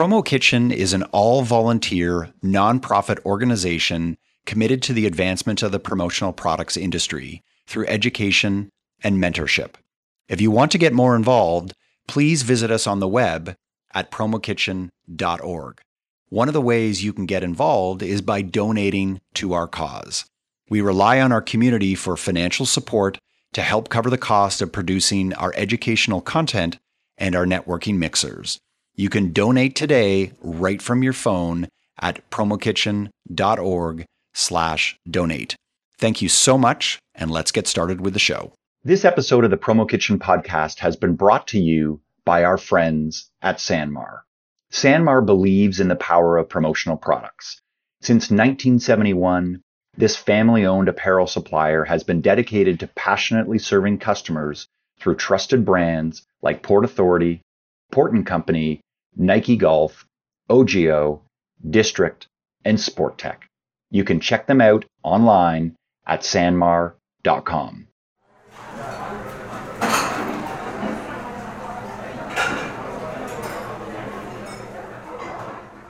Promo Kitchen is an all volunteer, nonprofit organization committed to the advancement of the promotional products industry through education and mentorship. If you want to get more involved, please visit us on the web at promokitchen.org. One of the ways you can get involved is by donating to our cause. We rely on our community for financial support to help cover the cost of producing our educational content and our networking mixers. You can donate today right from your phone at promokitchen.org slash donate. Thank you so much, and let's get started with the show. This episode of the Promo Kitchen podcast has been brought to you by our friends at Sanmar. Sanmar believes in the power of promotional products. Since 1971, this family owned apparel supplier has been dedicated to passionately serving customers through trusted brands like Port Authority, Port and Company, Nike Golf, OGIO, District, and Sport-Tek. You can check them out online at sanmar.com.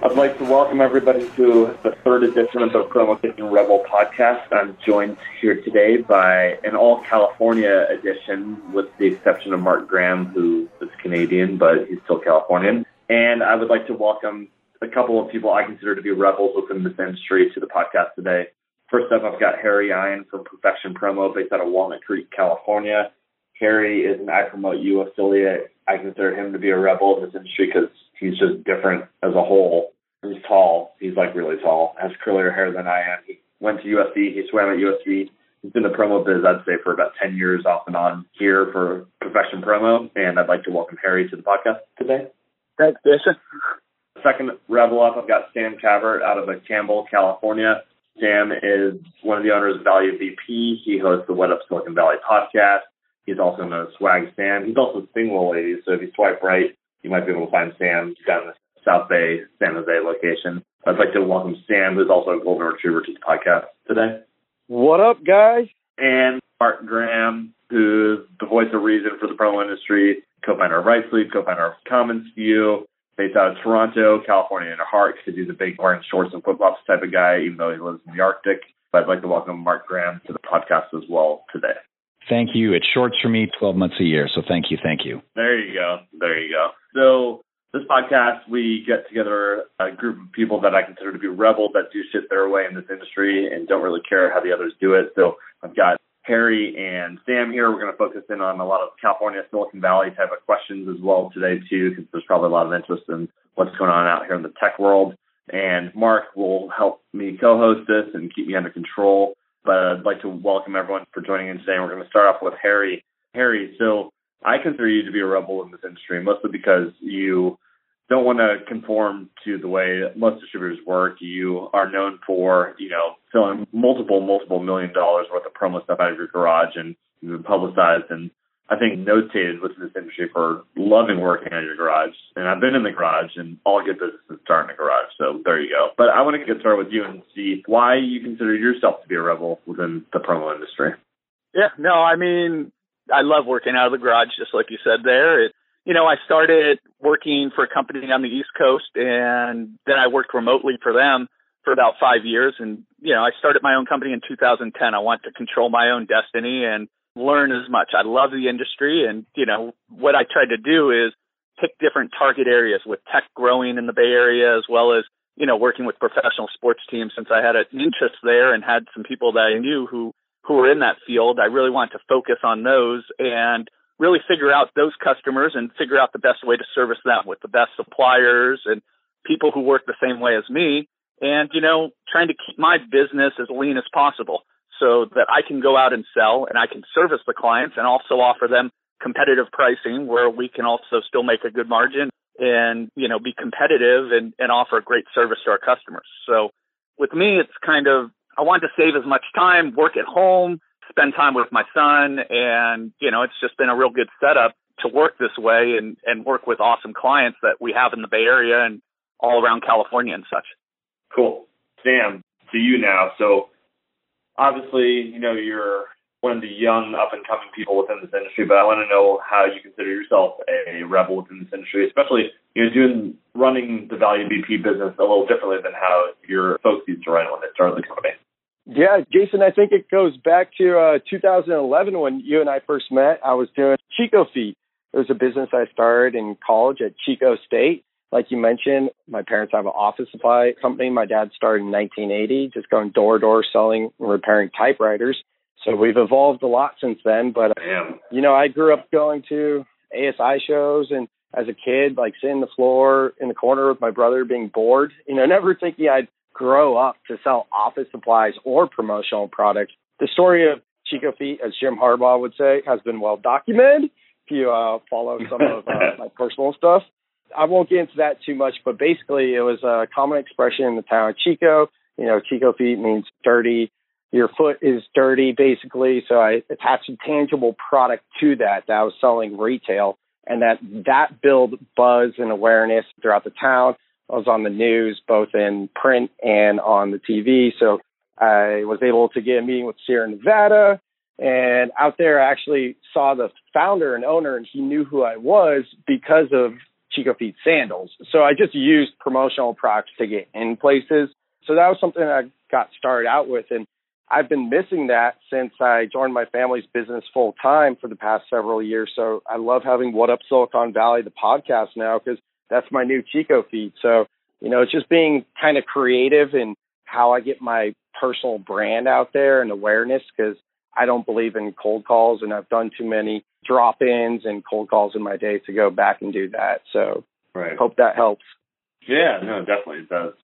I'd like to welcome everybody to the third edition of the Promo Kitchen Rebel podcast. I'm joined here today by an all California edition, with the exception of Mark Graham, who is Canadian, but he's still Californian. And I would like to welcome a couple of people I consider to be rebels within this industry to the podcast today. First up, I've got Harry Ian from Perfection Promo based out of Walnut Creek, California. Harry is an iPROMOTEu affiliate. I consider him to be a rebel in this industry because he's just different as a whole. He's tall. He's like really tall. Has curlier hair than I am. He went to USC. He swam at USC. He's been the promo biz, I'd say, for about 10 years off and on here for Perfection Promo. And I'd like to welcome Harry to the podcast today. Thanks, Jason. Second rebel up, I've got Sam Cabert out of Campbell, California. Sam is one of the owners of Value BP. He hosts the What Up Silicon Valley podcast. He's also known as Swag Sam. He's also single lady, so if you swipe right, you might be able to find Sam down in the South Bay, San Jose location. I'd like to welcome Sam, who's also a golden retriever, to the podcast today. What up, guys? And Mark Graham, who's the voice of reason for the promo industry, co-founder of Right Sleeve, co-founder of commonsku, based out of Toronto, California in a heart, because he's a big wearing shorts and flip-flops type of guy, even though he lives in the Arctic. But I'd like to welcome Mark Graham to the podcast as well today. Thank you. It's shorts for me 12 months a year. So thank you. Thank you. There you go. There you go. So this podcast, we get together a group of people that I consider to be rebels that do shit their way in this industry and don't really care how the others do it. So I've got Harry and Sam here. We're going to focus in on a lot of California, Silicon Valley type of questions as well today too, because there's probably a lot of interest in what's going on out here in the tech world. And Mark will help me co-host this and keep me under control. But I'd like to welcome everyone for joining in today. We're going to start off with Harry. Harry, so I consider you to be a rebel in this industry, mostly because you don't want to conform to the way most distributors work. You are known for, you know, selling multiple, multiple million dollars worth of promo stuff out of your garage and you've been publicized and I think notated within this industry for loving working out of your garage. And I've been in the garage and all good businesses start in a garage. So there you go. But I want to get started with you and see why you consider yourself to be a rebel within the promo industry. Yeah, no, I mean, I love working out of the garage, just like you said there. It, you know, I started working for a company on the East Coast and then I worked remotely for them for about five years. And, you know, I started my own company in 2010. I want to control my own destiny and learn as much. I love the industry. And, you know, what I tried to do is pick different target areas with tech growing in the Bay Area as well as, you know, working with professional sports teams since I had an interest there and had some people that I knew who who were in that field. I really wanted to focus on those and really figure out those customers and figure out the best way to service them with the best suppliers and people who work the same way as me. And, you know, trying to keep my business as lean as possible so that I can go out and sell and I can service the clients and also offer them competitive pricing where we can also still make a good margin and, you know, be competitive and, and offer great service to our customers. So with me, it's kind of I wanted to save as much time, work at home, spend time with my son, and you know, it's just been a real good setup to work this way and and work with awesome clients that we have in the Bay Area and all around California and such. Cool, Sam. To you now. So obviously, you know, you're one of the young up and coming people within this industry, but I want to know how you consider yourself a rebel within this industry, especially you know doing running the Value BP business a little differently than how your folks used to run when they started the company. Yeah, Jason, I think it goes back to uh, 2011 when you and I first met. I was doing Chico Feet. It was a business I started in college at Chico State. Like you mentioned, my parents have an office supply company. My dad started in 1980, just going door to door selling and repairing typewriters. So we've evolved a lot since then. But, you know, I grew up going to ASI shows and as a kid, like sitting on the floor in the corner with my brother being bored, you know, never thinking I'd grow up to sell office supplies or promotional products. The story of Chico Feet, as Jim Harbaugh would say, has been well documented. If you uh, follow some of uh, my personal stuff, I won't get into that too much, but basically it was a common expression in the town of Chico. You know, Chico Feet means dirty. Your foot is dirty, basically. So I attached a tangible product to that that I was selling retail, and that that built buzz and awareness throughout the town. I was on the news, both in print and on the TV. So I was able to get a meeting with Sierra Nevada. And out there, I actually saw the founder and owner, and he knew who I was because of Chico Feet sandals. So I just used promotional products to get in places. So that was something I got started out with. And I've been missing that since I joined my family's business full time for the past several years. So I love having What Up Silicon Valley, the podcast now, because that's my new Chico Feet. So, you know, it's just being kind of creative in how I get my personal brand out there and awareness because I don't believe in cold calls and I've done too many drop ins and cold calls in my day to go back and do that. So, right. hope that helps. Yeah, no, definitely it does.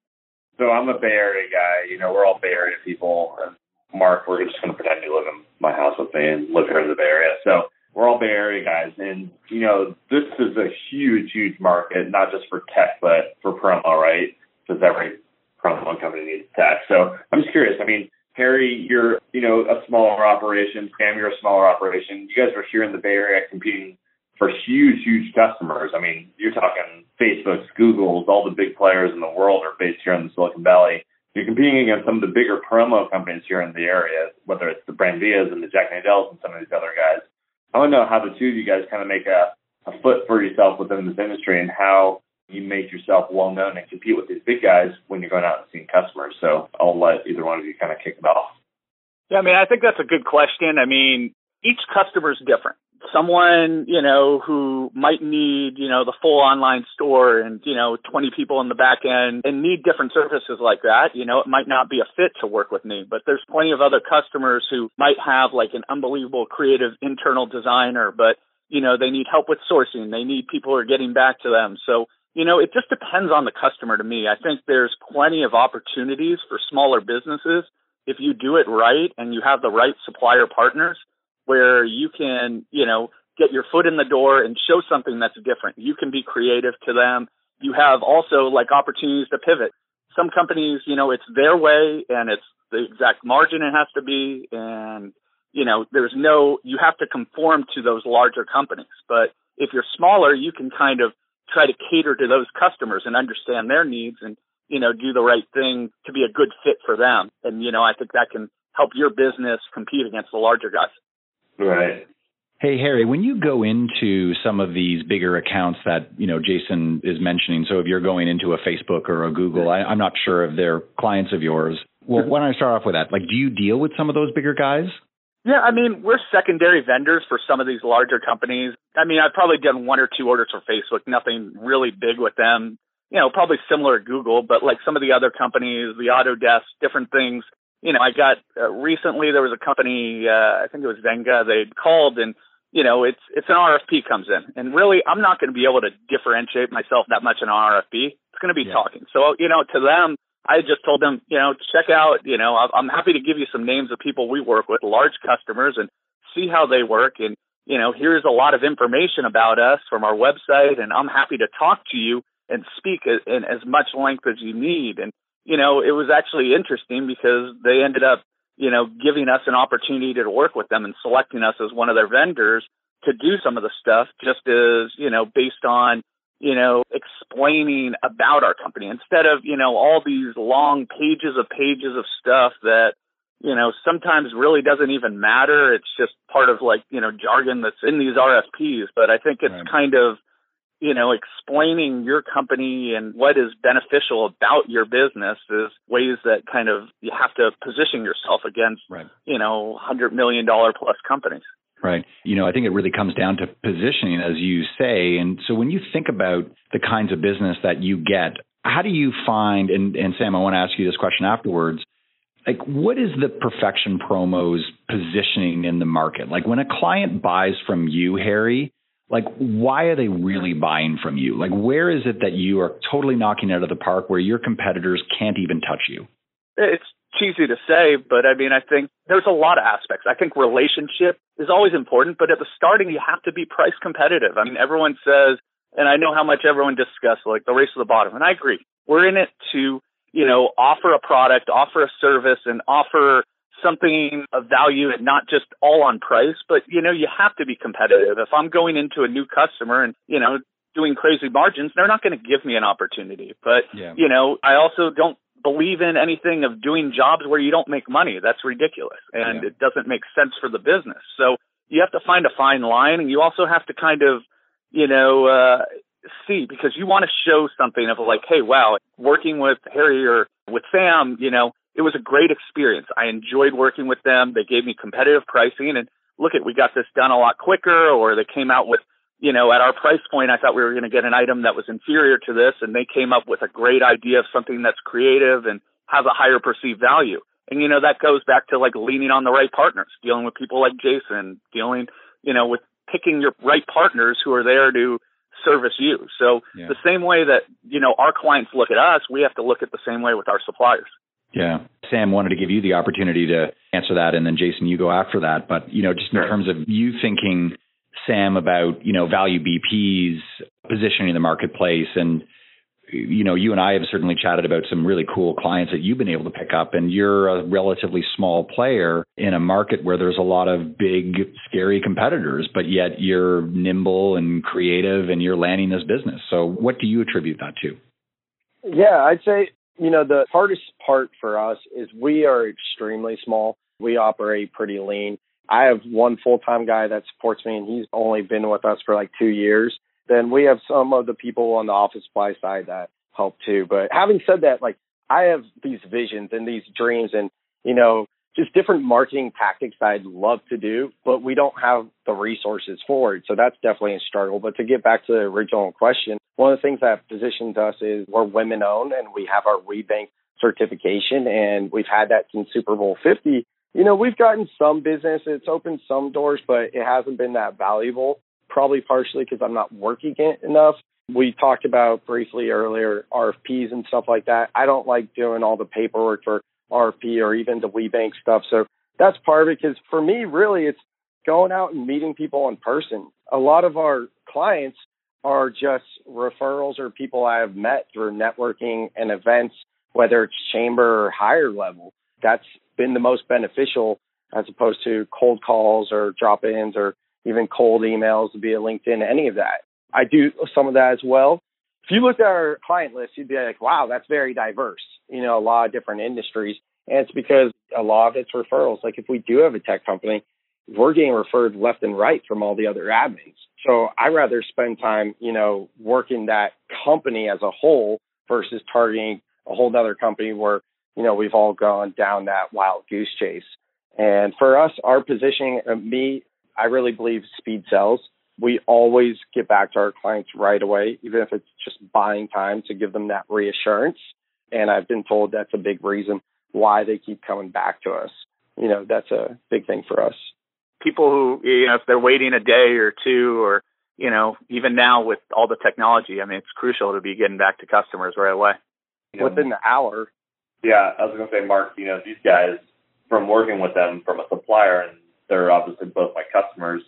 So I'm a Bay Area guy. You know, we're all Bay Area people. And Mark, we're just going to pretend you live in my house with me and live here in the Bay Area. So we're all Bay Area guys, and you know this is a huge, huge market, not just for tech, but for promo, right? Because every promo company needs tech. So I'm just curious. I mean, Harry, you're you know a smaller operation. Sam, you're a smaller operation. You guys are here in the Bay Area competing for huge, huge customers. I mean, you're talking Facebooks, Google's, all the big players in the world are based here in the Silicon Valley. You're competing against some of the bigger promo companies here in the area, whether it's the Brandvias and the Jack Nadel's and some of these other guys. I want to know how the two of you guys kind of make a, a foot for yourself within this industry and how you make yourself well known and compete with these big guys when you're going out and seeing customers. So I'll let either one of you kind of kick it off. Yeah, I mean, I think that's a good question. I mean, each customer is different someone, you know, who might need, you know, the full online store and, you know, 20 people in the back end and need different services like that, you know, it might not be a fit to work with me, but there's plenty of other customers who might have like an unbelievable creative internal designer, but, you know, they need help with sourcing. They need people who are getting back to them. So, you know, it just depends on the customer to me. I think there's plenty of opportunities for smaller businesses if you do it right and you have the right supplier partners where you can, you know, get your foot in the door and show something that's different. You can be creative to them. You have also like opportunities to pivot. Some companies, you know, it's their way and it's the exact margin it has to be. And, you know, there's no, you have to conform to those larger companies. But if you're smaller, you can kind of try to cater to those customers and understand their needs and, you know, do the right thing to be a good fit for them. And, you know, I think that can help your business compete against the larger guys. Right. Hey Harry, when you go into some of these bigger accounts that you know Jason is mentioning, so if you're going into a Facebook or a Google, I, I'm not sure if they're clients of yours. Well, why don't I start off with that? Like, do you deal with some of those bigger guys? Yeah, I mean, we're secondary vendors for some of these larger companies. I mean, I've probably done one or two orders for Facebook, nothing really big with them. You know, probably similar to Google, but like some of the other companies, the Autodesk, different things you know, I got uh, recently there was a company, uh, I think it was Venga, they called and, you know, it's, it's an RFP comes in and really I'm not going to be able to differentiate myself that much in an RFP. It's going to be yeah. talking. So, you know, to them, I just told them, you know, check out, you know, I'm happy to give you some names of people we work with, large customers and see how they work. And, you know, here's a lot of information about us from our website and I'm happy to talk to you and speak in as much length as you need. And, you know, it was actually interesting because they ended up, you know, giving us an opportunity to work with them and selecting us as one of their vendors to do some of the stuff just as, you know, based on, you know, explaining about our company instead of, you know, all these long pages of pages of stuff that, you know, sometimes really doesn't even matter. It's just part of like, you know, jargon that's in these RFPs. But I think it's right. kind of, you know, explaining your company and what is beneficial about your business is ways that kind of you have to position yourself against, right. you know, hundred million dollar plus companies. Right. You know, I think it really comes down to positioning, as you say. And so when you think about the kinds of business that you get, how do you find, and, and Sam, I want to ask you this question afterwards, like what is the perfection promos positioning in the market like when a client buys from you harry like why are they really buying from you? Like where is it that you are totally knocking out of the park where your competitors can't even touch you? It's cheesy to say but i mean i think there's a lot of aspects. I think relationship is always important but at the starting you have to be price competitive. I mean everyone says and i know how much everyone discusses like the race to the bottom and i agree. We're in it to you know, offer a product, offer a service, and offer something of value and not just all on price, but you know, you have to be competitive. If I'm going into a new customer and, you know, doing crazy margins, they're not going to give me an opportunity. But, yeah. you know, I also don't believe in anything of doing jobs where you don't make money. That's ridiculous and yeah. it doesn't make sense for the business. So you have to find a fine line and you also have to kind of, you know, uh, see because you want to show something of like, hey, wow, working with Harry or with Sam, you know, it was a great experience. I enjoyed working with them. They gave me competitive pricing and look at we got this done a lot quicker or they came out with you know, at our price point, I thought we were going to get an item that was inferior to this, and they came up with a great idea of something that's creative and has a higher perceived value. And you know, that goes back to like leaning on the right partners, dealing with people like Jason, dealing, you know, with picking your right partners who are there to service you. So yeah. the same way that, you know, our clients look at us, we have to look at the same way with our suppliers. Yeah. Sam wanted to give you the opportunity to answer that and then Jason you go after that, but you know, just in terms of you thinking Sam about, you know, value BP's positioning in the marketplace and you know, you and I have certainly chatted about some really cool clients that you've been able to pick up, and you're a relatively small player in a market where there's a lot of big, scary competitors, but yet you're nimble and creative and you're landing this business. So, what do you attribute that to? Yeah, I'd say, you know, the hardest part for us is we are extremely small. We operate pretty lean. I have one full time guy that supports me, and he's only been with us for like two years then we have some of the people on the office supply side that help too. But having said that, like I have these visions and these dreams and, you know, just different marketing tactics I'd love to do, but we don't have the resources for it. So that's definitely a struggle. But to get back to the original question, one of the things that positions us is we're women owned and we have our WBENC certification and we've had that since Super Bowl 50. You know, we've gotten some business. It's opened some doors, but it hasn't been that valuable probably partially because I'm not working it enough. We talked about briefly earlier RFPs and stuff like that. I don't like doing all the paperwork for RFP or even the WBENC stuff. So that's part of it because for me, really, it's going out and meeting people in person. A lot of our clients are just referrals or people I have met through networking and events, whether it's chamber or higher level. That's been the most beneficial as opposed to cold calls or drop ins or even cold emails via LinkedIn, any of that. I do some of that as well. If you look at our client list, you'd be like, wow, that's very diverse. You know, a lot of different industries. And it's because a lot of it's referrals. Like if we do have a tech company, we're getting referred left and right from all the other admins. So I rather spend time, you know, working that company as a whole versus targeting a whole other company where, you know, we've all gone down that wild goose chase. And for us, our positioning, uh, me I really believe speed sells. We always get back to our clients right away, even if it's just buying time to give them that reassurance. And I've been told that's a big reason why they keep coming back to us. You know, that's a big thing for us. People who, you know, if they're waiting a day or two or, you know, even now with all the technology, I mean, it's crucial to be getting back to customers right away. You Within the hour. Yeah, I was going to say, Mark, you know, these guys, from working with them from a supplier and they're obviously both my customers.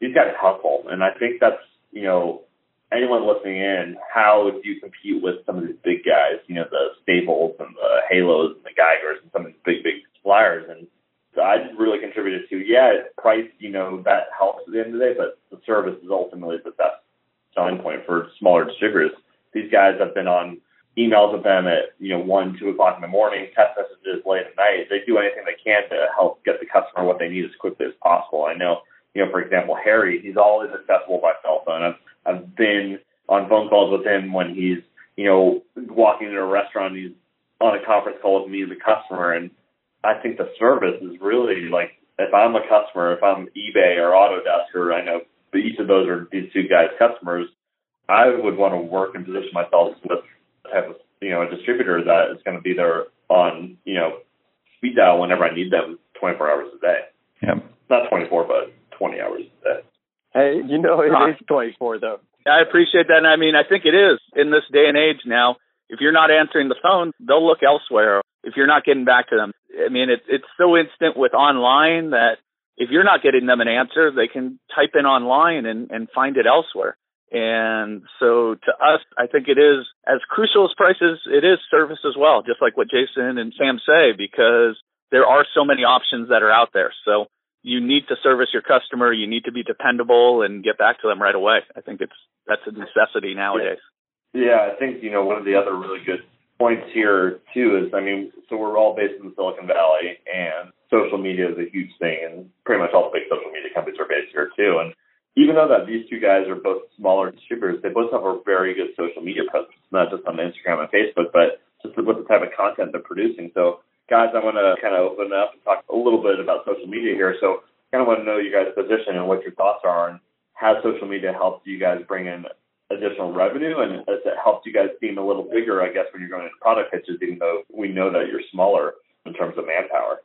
These guys hustle, and I think that's you know anyone listening in. How do you compete with some of these big guys? You know the Staples and the Halos and the Geigers and some of these big big suppliers. And so I really contributed to yeah, price. You know that helps at the end of the day, but the service is ultimately the best selling point for smaller distributors. These guys have been on emails with them at you know one, two o'clock in the morning, text messages late at night. They do anything they can to help get the customer what they need as quickly as possible. I know, you know, for example, Harry, he's always accessible by cell phone. I've I've been on phone calls with him when he's you know walking into a restaurant. He's on a conference call with me as a customer, and I think the service is really like if I'm a customer, if I'm eBay or Autodesk, or I know each of those are these two guys' customers, I would want to work and position myself with type of you know a distributor that is going to be there on you know speed dial whenever I need them 24 hours a day. Yep. Not 24, but 20 hours a day. Hey, you know it is 24 though. I appreciate that. And I mean, I think it is in this day and age now. If you're not answering the phone, they'll look elsewhere. If you're not getting back to them, I mean, it's it's so instant with online that if you're not getting them an answer, they can type in online and and find it elsewhere. And so to us, I think it is as crucial as prices, it is service as well, just like what Jason and Sam say, because there are so many options that are out there. So you need to service your customer, you need to be dependable and get back to them right away. I think it's that's a necessity nowadays. Yeah, I think, you know, one of the other really good points here too is I mean, so we're all based in Silicon Valley and social media is a huge thing and pretty much all the big social media companies are based here too. And even though that these two guys are both smaller distributors, they both have a very good social media presence, not just on Instagram and Facebook, but just with the type of content they're producing. So, guys, I want to kind of open up and talk a little bit about social media here. So, kind of want to know you guys' position and what your thoughts are, and has social media helped you guys bring in additional revenue, and has it helped you guys seem a little bigger, I guess, when you're going into product pitches, even though we know that you're smaller in terms of manpower.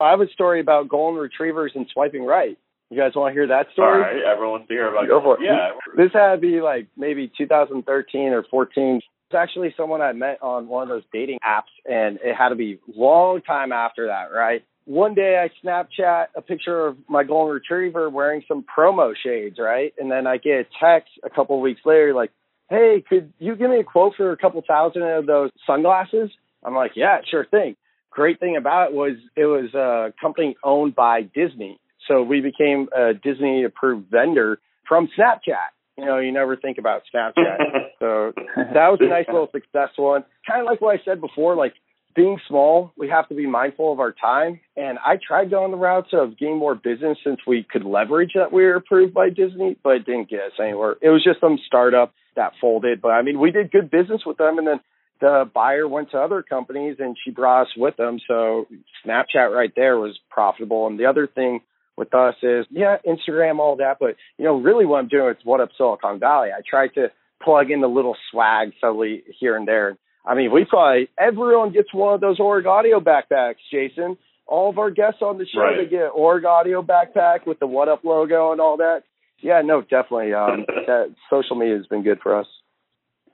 I have a story about golden retrievers and swiping right. You guys want to hear that story? All right, everyone to hear about Go for it. Yeah. This had to be like maybe 2013 or 14. Actually someone I met on one of those dating apps, and it had to be a long time after that, right? One day I Snapchat a picture of my golden retriever wearing some promo shades, right? And then I get a text a couple of weeks later, like, "Hey, could you give me a quote for a couple thousand of those sunglasses?" I'm like, "Yeah, sure thing." Great thing about it was it was a company owned by Disney, so we became a Disney approved vendor from Snapchat. You know, you never think about Snapchat. so that was a nice little success one. Kind of like what I said before, like being small, we have to be mindful of our time. And I tried going the routes of getting more business since we could leverage that we were approved by Disney, but it didn't get us anywhere. It was just some startup that folded. But I mean, we did good business with them and then the buyer went to other companies and she brought us with them. So Snapchat right there was profitable. And the other thing with us is, yeah, Instagram, all that. But, you know, really what I'm doing is what up Silicon Valley. I try to plug in the little swag subtly here and there. I mean, we probably, everyone gets one of those Org Audio backpacks, Jason. All of our guests on the show, Right. they get Org Audio backpack with the What Up logo and all that. Yeah, no, definitely. Um, that social media has been good for us.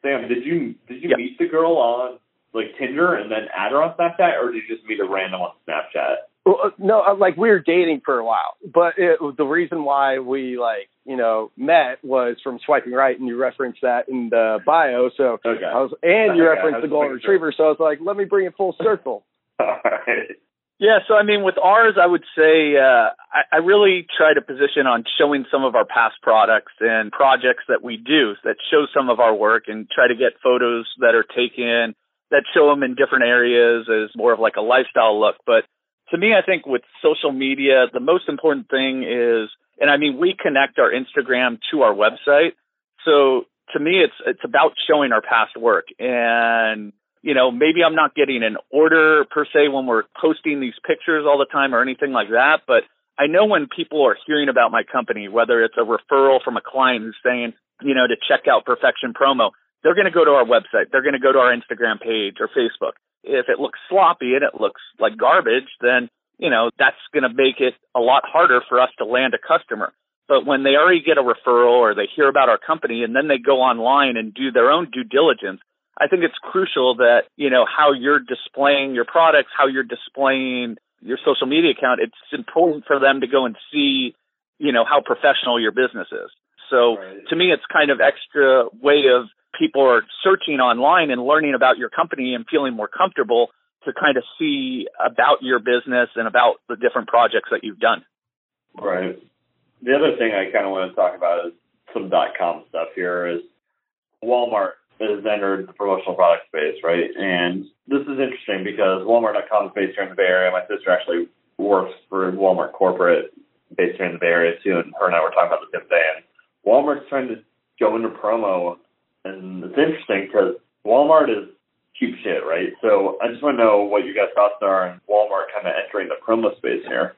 Sam, did you did you Yeah. meet the girl on like Tinder and then add her on Snapchat, or did you just meet a random on Snapchat? Well, uh, no, uh, like we were dating for a while, but it, the reason why we like you know met was from swiping right, and you referenced that in the bio. So Okay. I was, and you Okay, referenced was the golden making sure. retriever. So I was like, let me bring it full circle. All right. Yeah, so I mean, with ours, I would say uh, I, I really try to position on showing some of our past products and projects that we do that show some of our work, and try to get photos that are taken that show them in different areas as more of like a lifestyle look. But to me, I think with social media, the most important thing is, and I mean, we connect our Instagram to our website, so to me, it's it's about showing our past work and you know, maybe I'm not getting an order per se when we're posting these pictures all the time or anything like that, but I know when people are hearing about my company, whether it's a referral from a client who's saying, you know, to check out Perfection Promo, they're going to go to our website. They're going to go to our Instagram page or Facebook. If it looks sloppy and it looks like garbage, then, you know, that's going to make it a lot harder for us to land a customer. But when they already get a referral or they hear about our company and then they go online and do their own due diligence, I think it's crucial that, you know, how you're displaying your products, how you're displaying your social media account, it's important for them to go and see, you know, how professional your business is. So Right. to me, it's kind of extra way of people are searching online and learning about your company and feeling more comfortable to kind of see about your business and about the different projects that you've done. Right. The other thing I kind of want to talk about is some dot com stuff here is Walmart has entered the promotional product space, right? And this is interesting because Walmart.com is based here in the Bay Area. My sister actually works for Walmart corporate based here in the Bay Area too, and her and I were talking about this the same thing. And Walmart's trying to go into promo, and it's interesting because Walmart is cheap shit, right? So I just want to know what you guys' thoughts are on Walmart kind of entering the promo space here.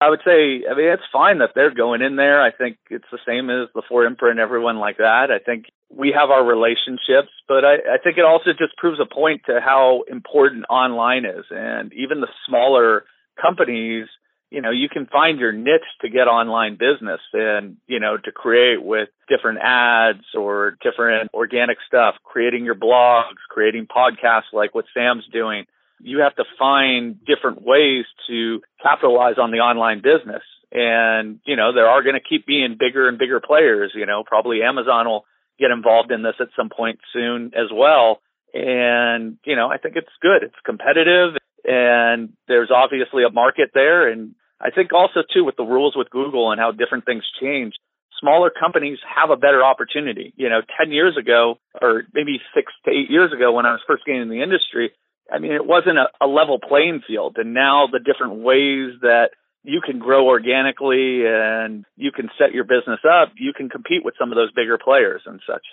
I would say, I mean, it's fine that they're going in there. I think it's the same as the 4imprint and everyone like that. I think we have our relationships, but I, I think it also just proves a point to how important online is. And even the smaller companies, you know, you can find your niche to get online business and, you know, to create with different ads or different organic stuff, creating your blogs, creating podcasts like what Sam's doing you have to find different ways to capitalize on the online business. And, you know, there are going to keep being bigger and bigger players. You know, probably Amazon will get involved in this at some point soon as well. And, you know, I think it's good. It's competitive and there's obviously a market there. And I think also too with the rules with Google and how different things change, smaller companies have a better opportunity. You know, 10 years ago or maybe six to eight years ago when I was first getting in the industry, I mean, it wasn't a, a level playing field. And now the different ways that you can grow organically and you can set your business up, you can compete with some of those bigger players and such.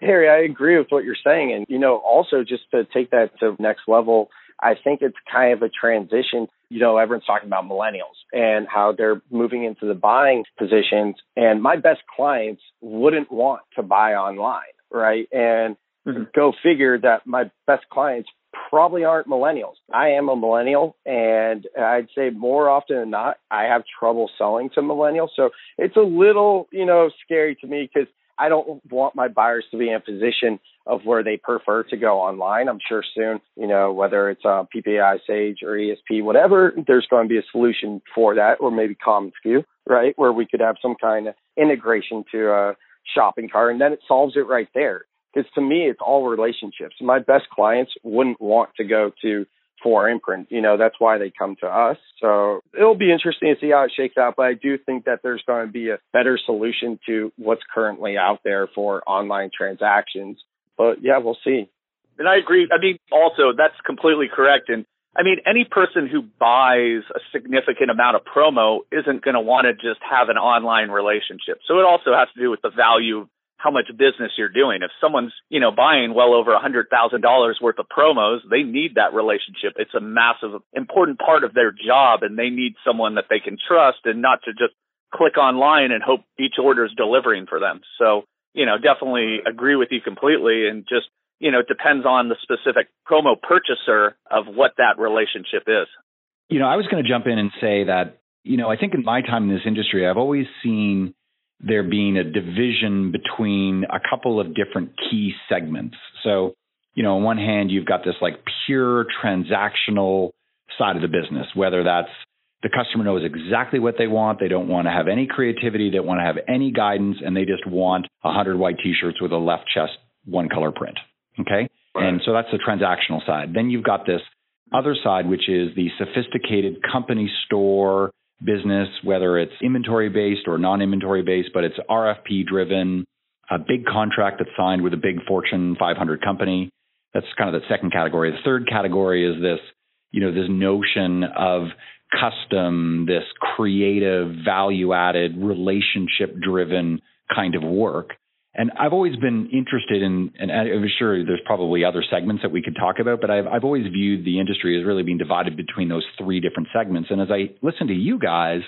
Harry, I agree with what you're saying. And, you know, also just to take that to next level, I think it's kind of a transition. You know, everyone's talking about millennials and how they're moving into the buying positions. And my best clients wouldn't want to buy online, right? And mm-hmm. go figure that my best clients probably aren't millennials. I am a millennial, and I'd say more often than not, I have trouble selling to millennials. So it's a little, you know, scary to me because I don't want my buyers to be in a position of where they prefer to go online. I'm sure soon, you know, whether it's uh, PPI, Sage, or ESP, whatever, there's going to be a solution for that, or maybe Common commonsku, right, where we could have some kind of integration to a shopping cart, and then it solves it right there. Because to me, it's all relationships. My best clients wouldn't want to go to 4imprint. You know, that's why they come to us. So it'll be interesting to see how it shakes out. But I do think that there's going to be a better solution to what's currently out there for online transactions. But yeah, we'll see. And I agree. I mean, also, that's completely correct. And I mean, any person who buys a significant amount of promo isn't going to want to just have an online relationship. So it also has to do with the value of how much business you're doing. If someone's, you know, buying well over a hundred thousand dollars worth of promos, they need that relationship. It's a massive, important part of their job and they need someone that they can trust and not to just click online and hope each order is delivering for them. So, you know, definitely agree with you completely and just, you know, it depends on the specific promo purchaser of what that relationship is. You know, I was going to jump in and say that, you know, I think in my time in this industry, I've always seen there being a division between a couple of different key segments. So, you know, on one hand, you've got this like pure transactional side of the business, whether that's the customer knows exactly what they want. They don't want to have any creativity. They don't want to have any guidance, and they just want a hundred white T-shirts with a left chest, one color print. Okay, right. and so that's the transactional side. Then you've got this other side, which is the sophisticated company store business, whether it's inventory based or non inventory based, but it's RFP driven, a big contract that's signed with a big Fortune 500 company. That's kind of the second category. The third category is this, you know, this notion of custom, this creative, value added, relationship driven kind of work. And I've always been interested in, and I'm sure there's probably other segments that we could talk about, but I've, I've always viewed the industry as really being divided between those three different segments. And as I listen to you guys,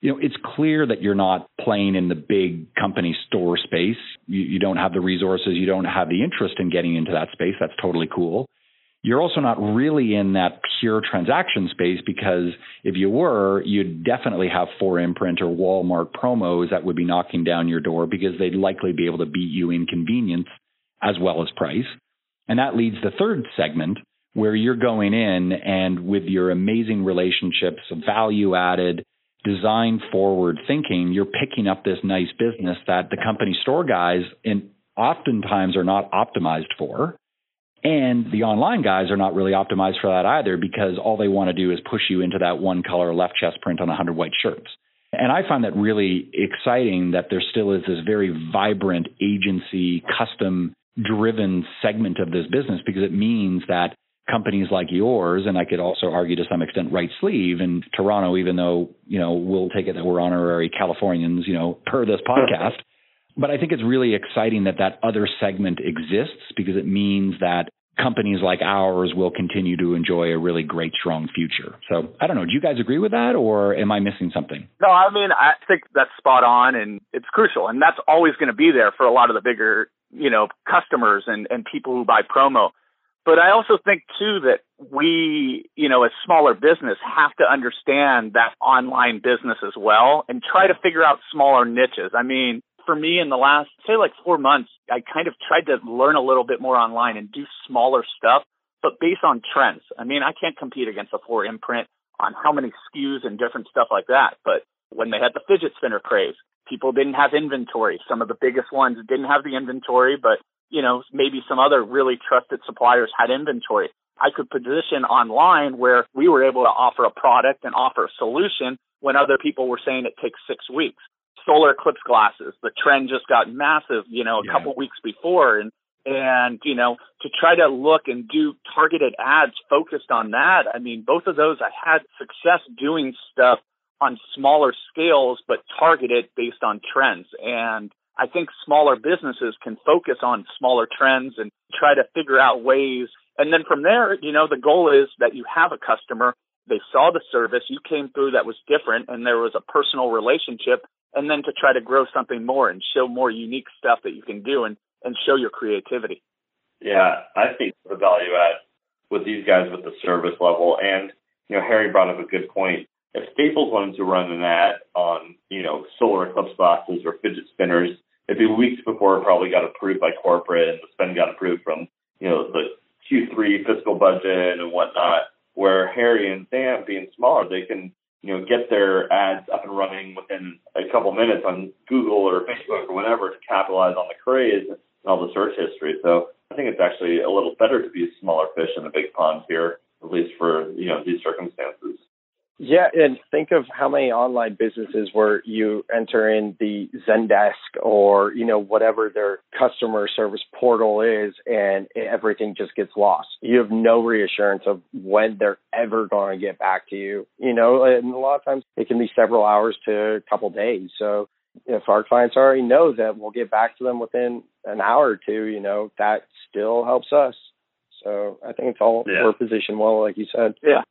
you know, it's clear that you're not playing in the big company store space. You, you don't have the resources, you don't have the interest in getting into that space. That's totally cool. You're also not really in that pure transaction space because if you were, you'd definitely have 4imprint or Walmart promos that would be knocking down your door because they'd likely be able to beat you in convenience as well as price. And that leads the third segment where you're going in and with your amazing relationships, value added, design forward thinking, you're picking up this nice business that the company store guys and oftentimes are not optimized for. And the online guys are not really optimized for that either because all they want to do is push you into that one color left chest print on 100 white shirts. And I find that really exciting that there still is this very vibrant agency, custom driven segment of this business because it means that companies like yours, and I could also argue to some extent Right Sleeve in Toronto, even though, you know, we'll take it that we're honorary Californians, you know, per this podcast. but I think it's really exciting that that other segment exists because it means that companies like ours will continue to enjoy a really great, strong future. So I don't know. Do you guys agree with that or am I missing something? No, I mean, I think that's spot on and it's crucial. And that's always going to be there for a lot of the bigger, you know, customers and, and people who buy promo. But I also think too that we, you know, as smaller business have to understand that online business as well and try to figure out smaller niches. I mean, for me in the last, say like four months, I kind of tried to learn a little bit more online and do smaller stuff, but based on trends. I mean, I can't compete against a 4imprint on how many SKUs and different stuff like that. But when they had the fidget spinner craze, people didn't have inventory. Some of the biggest ones didn't have the inventory, but you know, maybe some other really trusted suppliers had inventory. I could position online where we were able to offer a product and offer a solution when other people were saying it takes six weeks. Solar eclipse glasses, the trend just got massive, you know, a yeah. couple weeks before and and you know to try to look and do targeted ads focused on that. I mean, both of those I had success doing stuff on smaller scales but targeted based on trends and I think smaller businesses can focus on smaller trends and try to figure out ways. And then from there, you know, the goal is that you have a customer, they saw the service, you came through that was different, and there was a personal relationship, and then to try to grow something more and show more unique stuff that you can do and, and show your creativity. Yeah, I think the value add with these guys with the service level, and, you know, Harry brought up a good point. If Staples wanted to run an ad on, you know, solar eclipse glasses or fidget spinners, it'd be weeks before it probably got approved by corporate and the spend got approved from, you know, the Q3 fiscal budget and whatnot, where Harry and Sam being smaller, they can, you know, get their ads up and running within a couple minutes on Google or Facebook or whatever to capitalize on the craze and all the search history. So I think it's actually a little better to be a smaller fish in a big pond here, at least for, you know, these circumstances. Yeah, and think of how many online businesses where you enter in the Zendesk or you know whatever their customer service portal is, and everything just gets lost. You have no reassurance of when they're ever going to get back to you. You know, and a lot of times it can be several hours to a couple days. So if our clients already know that we'll get back to them within an hour or two, you know, that still helps us. So I think it's all yeah. we're positioned well, like you said. Yeah.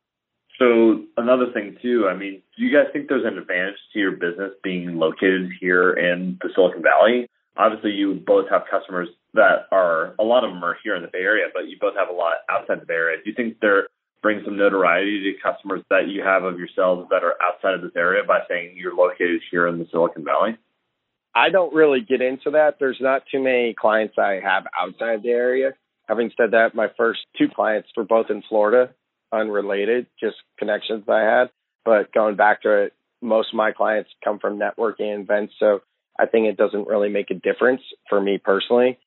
So another thing too, I mean, do you guys think there's an advantage to your business being located here in the Silicon Valley? Obviously, you both have customers that are a lot of them are here in the Bay Area, but you both have a lot outside the Bay Area. Do you think they're bring some notoriety to customers that you have of yourselves that are outside of this area by saying you're located here in the Silicon Valley? I don't really get into that. There's not too many clients I have outside the area. Having said that, my first two clients were both in Florida unrelated, just connections I had. But going back to it, most of my clients come from networking events, so I think it doesn't really make a difference for me personally.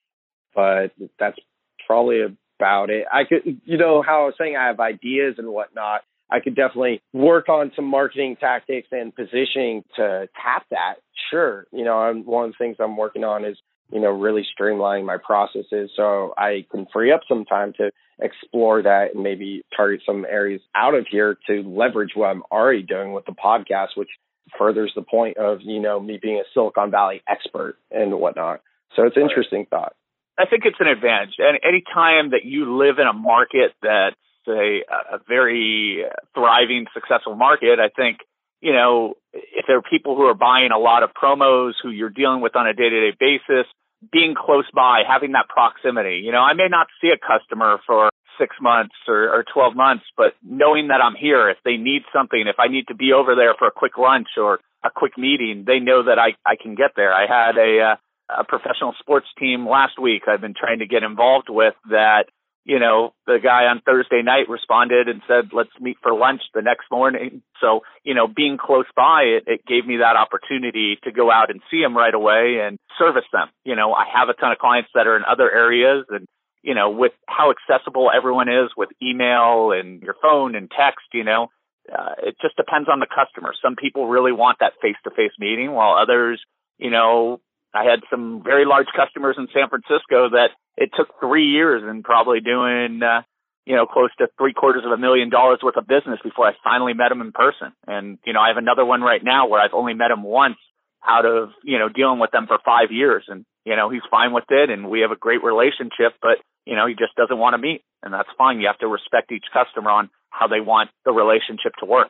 But that's probably about it. I could, you know, how I was saying I have ideas and whatnot. I could definitely work on some marketing tactics and positioning to tap that. Sure, you know, I'm, one of the things I'm working on is you know really streamlining my processes so I can free up some time to explore that and maybe target some areas out of here to leverage what I'm already doing with the podcast, which furthers the point of, you know, me being a Silicon Valley expert and whatnot. So it's an interesting thought. I think it's an advantage. And any time that you live in a market that's a, a very thriving, successful market, I think, you know, if there are people who are buying a lot of promos who you're dealing with on a day to day basis, being close by, having that proximity. You know, I may not see a customer for six months or, or 12 months, but knowing that I'm here, if they need something, if I need to be over there for a quick lunch or a quick meeting, they know that I, I can get there. I had a, uh, a professional sports team last week I've been trying to get involved with that you know, the guy on Thursday night responded and said, let's meet for lunch the next morning. So, you know, being close by, it, it gave me that opportunity to go out and see them right away and service them. You know, I have a ton of clients that are in other areas and, you know, with how accessible everyone is with email and your phone and text, you know, uh, it just depends on the customer. Some people really want that face to face meeting while others, you know, I had some very large customers in San Francisco that it took three years and probably doing, uh, you know, close to three quarters of a million dollars worth of business before I finally met him in person. And, you know, I have another one right now where I've only met him once out of, you know, dealing with them for five years. And, you know, he's fine with it and we have a great relationship, but, you know, he just doesn't want to meet. And that's fine. You have to respect each customer on how they want the relationship to work.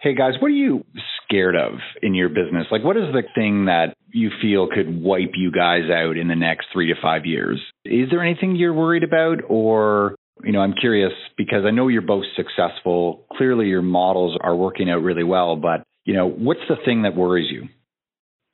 Hey guys, what are you scared of in your business? Like, what is the thing that you feel could wipe you guys out in the next three to five years? Is there anything you're worried about? Or, you know, I'm curious because I know you're both successful. Clearly, your models are working out really well, but, you know, what's the thing that worries you?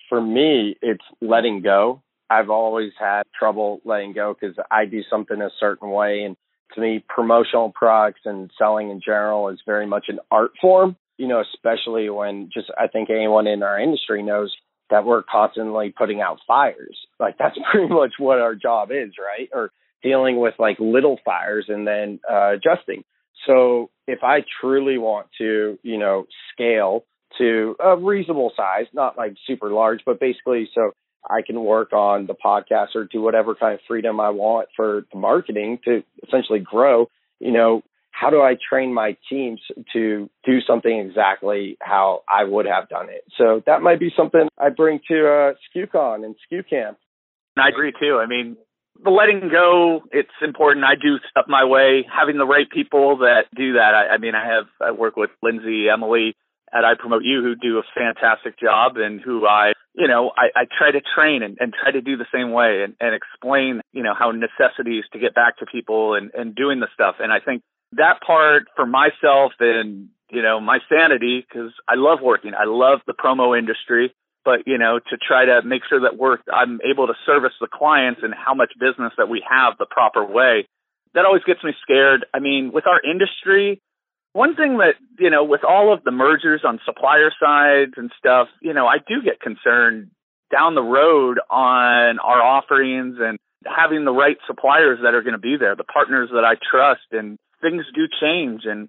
For me, it's letting go. I've always had trouble letting go because I do something a certain way. And to me, promotional products and selling in general is very much an art form you know, especially when just I think anyone in our industry knows that we're constantly putting out fires. Like that's pretty much what our job is, right? Or dealing with like little fires and then uh, adjusting. So if I truly want to, you know, scale to a reasonable size, not like super large, but basically so I can work on the podcast or do whatever kind of freedom I want for the marketing to essentially grow, you know, how do I train my teams to do something exactly how I would have done it? So that might be something I bring to uh, SKUCon and SKU Camp. I agree too. I mean, the letting go, it's important. I do stuff my way. Having the right people that do that. I, I mean, I have I work with Lindsay, Emily at iPROMOTEu who do a fantastic job and who I, you know, I, I try to train and, and try to do the same way and, and explain, you know, how necessities to get back to people and, and doing the stuff. And I think that part for myself and you know my sanity because I love working. I love the promo industry, but you know to try to make sure that we're I'm able to service the clients and how much business that we have the proper way. That always gets me scared. I mean, with our industry, one thing that you know with all of the mergers on supplier sides and stuff, you know I do get concerned down the road on our offerings and having the right suppliers that are going to be there, the partners that I trust and things do change. And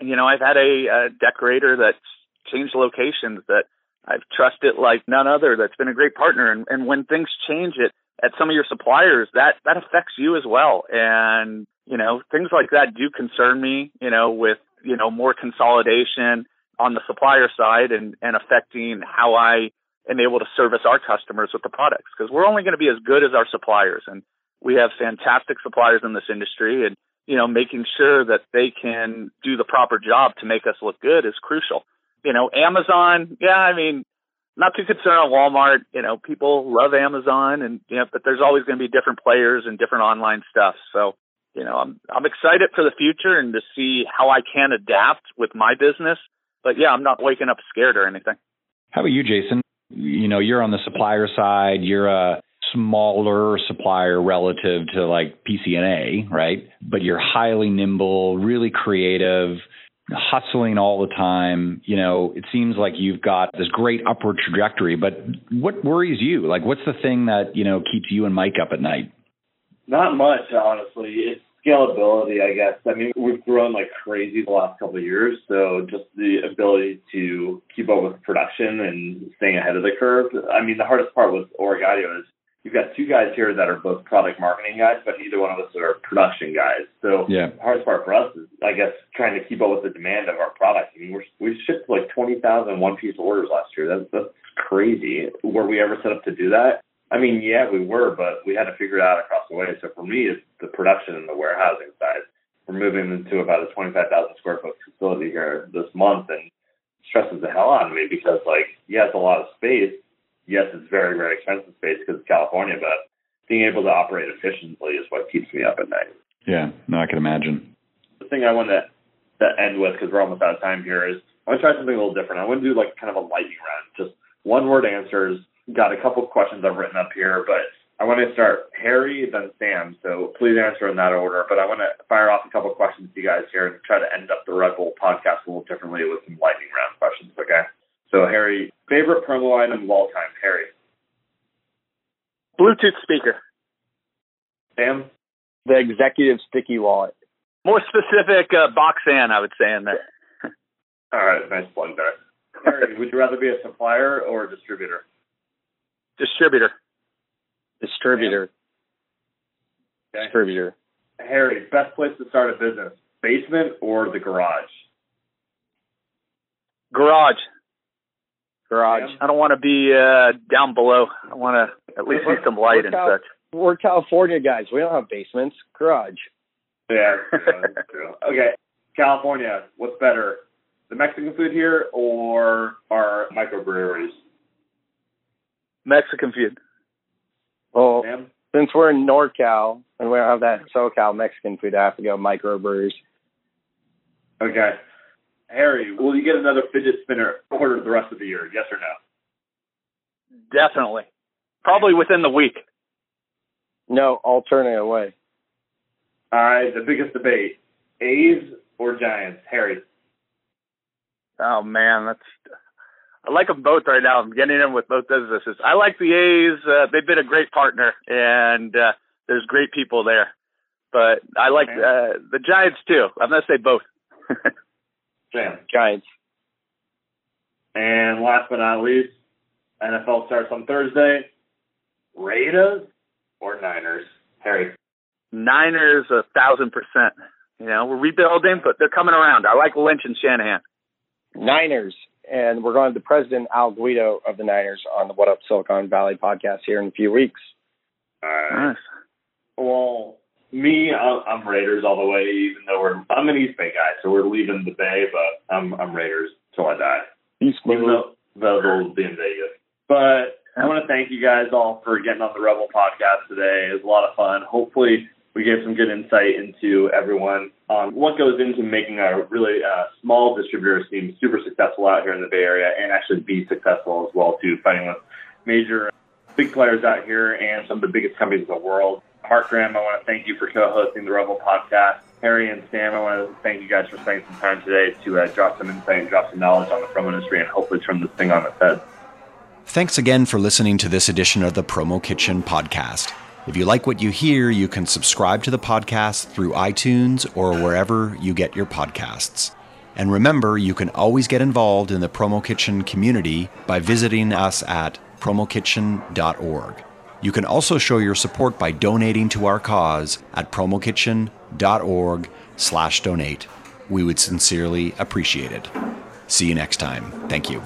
you know i've had a, a decorator that's changed locations that i've trusted like none other that's been a great partner. And, and when things change it at some of your suppliers that that affects you as well. And you know things like that do concern me you know with you know more consolidation on the supplier side and and affecting how i am able to service our customers with the products. Because we're only going to be as good as our suppliers. And we have fantastic suppliers in this industry. And you know, making sure that they can do the proper job to make us look good is crucial. You know, Amazon, yeah, I mean, not too concerned on Walmart. You know, people love Amazon, and you know, but there's always going to be different players and different online stuff. So, you know, I'm I'm excited for the future and to see how I can adapt with my business. But yeah, I'm not waking up scared or anything. How about you, Jason? You know, you're on the supplier side. You're a smaller supplier relative to like PCNA, right? But you're highly nimble, really creative, hustling all the time. You know, it seems like you've got this great upward trajectory, but what worries you? Like, what's the thing that, you know, keeps you and Mike up at night? Not much, honestly. It's scalability, I guess. I mean, we've grown like crazy the last couple of years, so just the ability to keep up with production and staying ahead of the curve. I mean, the hardest part with Oregadio is you've got two guys here that are both product marketing guys, but neither one of us are production guys. So yeah. the hardest part for us is, I guess, trying to keep up with the demand of our product. I mean, we're, we shipped like 20,000 one-piece orders last year. That's, that's crazy. Were we ever set up to do that? I mean, yeah, we were, but we had to figure it out across the way. So for me, it's the production and the warehousing side. We're moving into about a 25,000 square foot facility here this month, and stresses the hell out of me because, like, yeah, it's a lot of space, yes, it's very, very expensive space because it's California, but being able to operate efficiently is what keeps me up at night. Yeah, no, I can imagine. The thing I want to, to end with, because we're almost out of time here, is I want to try something a little different. I want to do like kind of a lightning round, just one word answers. Got a couple of questions I've written up here, but I want to start Harry, then Sam. So please answer in that order. But I want to fire off a couple of questions to you guys here and try to end up the Rebel podcast a little differently with some lightning round questions. Okay. So Harry, favorite promo item of all time, Harry. Bluetooth speaker. Sam. The executive sticky wallet. More specific, uh, Boxan, I would say in there. all right, nice plug there. Harry, would you rather be a supplier or a distributor? Distributor. Distributor. Okay. Distributor. Harry, best place to start a business, basement or the garage? Garage. Garage. Yeah. I don't want to be uh, down below. I want to at least see some light and Work out. such. We're California guys. We don't have basements. Garage. Yeah, that's true. That's true. Okay, California, what's better, the Mexican food here or our microbreweries? Mexican food. Well, Sam? since we're in NorCal and we don't have that SoCal Mexican food, I have to go microbrews. Okay. Harry, will you get another fidget spinner ordered the rest of the year? Yes or no? Definitely. Probably within the week. No, I'll turn it away. All right, the biggest debate: A's or Giants? Harry. Oh man, that's. I like them both right now. I'm getting in with both businesses. I like the A's. Uh, they've been a great partner, and uh, there's great people there. But I like uh, the Giants too. I'm gonna say both. Sam. Giants. And last but not least, NFL starts on Thursday. Raiders or Niners? Harry. Niners a thousand percent. You know, we're rebuilding, but they're coming around. I like Lynch and Shanahan. Niners. And we're going to the president Al Guido of the Niners on the What Up Silicon Valley podcast here in a few weeks. All right. Nice. Well, me, I'm Raiders all the way. Even though we're, I'm an East Bay guy, so we're leaving the Bay, but I'm I'm Raiders till I die. Peace, Even though though they'll be in Vegas. But I want to thank you guys all for getting on the Rebel podcast today. It was a lot of fun. Hopefully, we gave some good insight into everyone on what goes into making a really uh, small distributor seem super successful out here in the Bay Area and actually be successful as well too, fighting with major big players out here and some of the biggest companies in the world. Mark Graham, I want to thank you for co-hosting the Rebel podcast. Harry and Sam, I want to thank you guys for spending some time today to uh, drop some insight and drop some knowledge on the promo industry and hopefully turn this thing on its head. Thanks again for listening to this edition of the Promo Kitchen podcast. If you like what you hear, you can subscribe to the podcast through iTunes or wherever you get your podcasts. And remember, you can always get involved in the Promo Kitchen community by visiting us at promokitchen.org. You can also show your support by donating to our cause at promokitchen.org slash donate. We would sincerely appreciate it. See you next time. Thank you.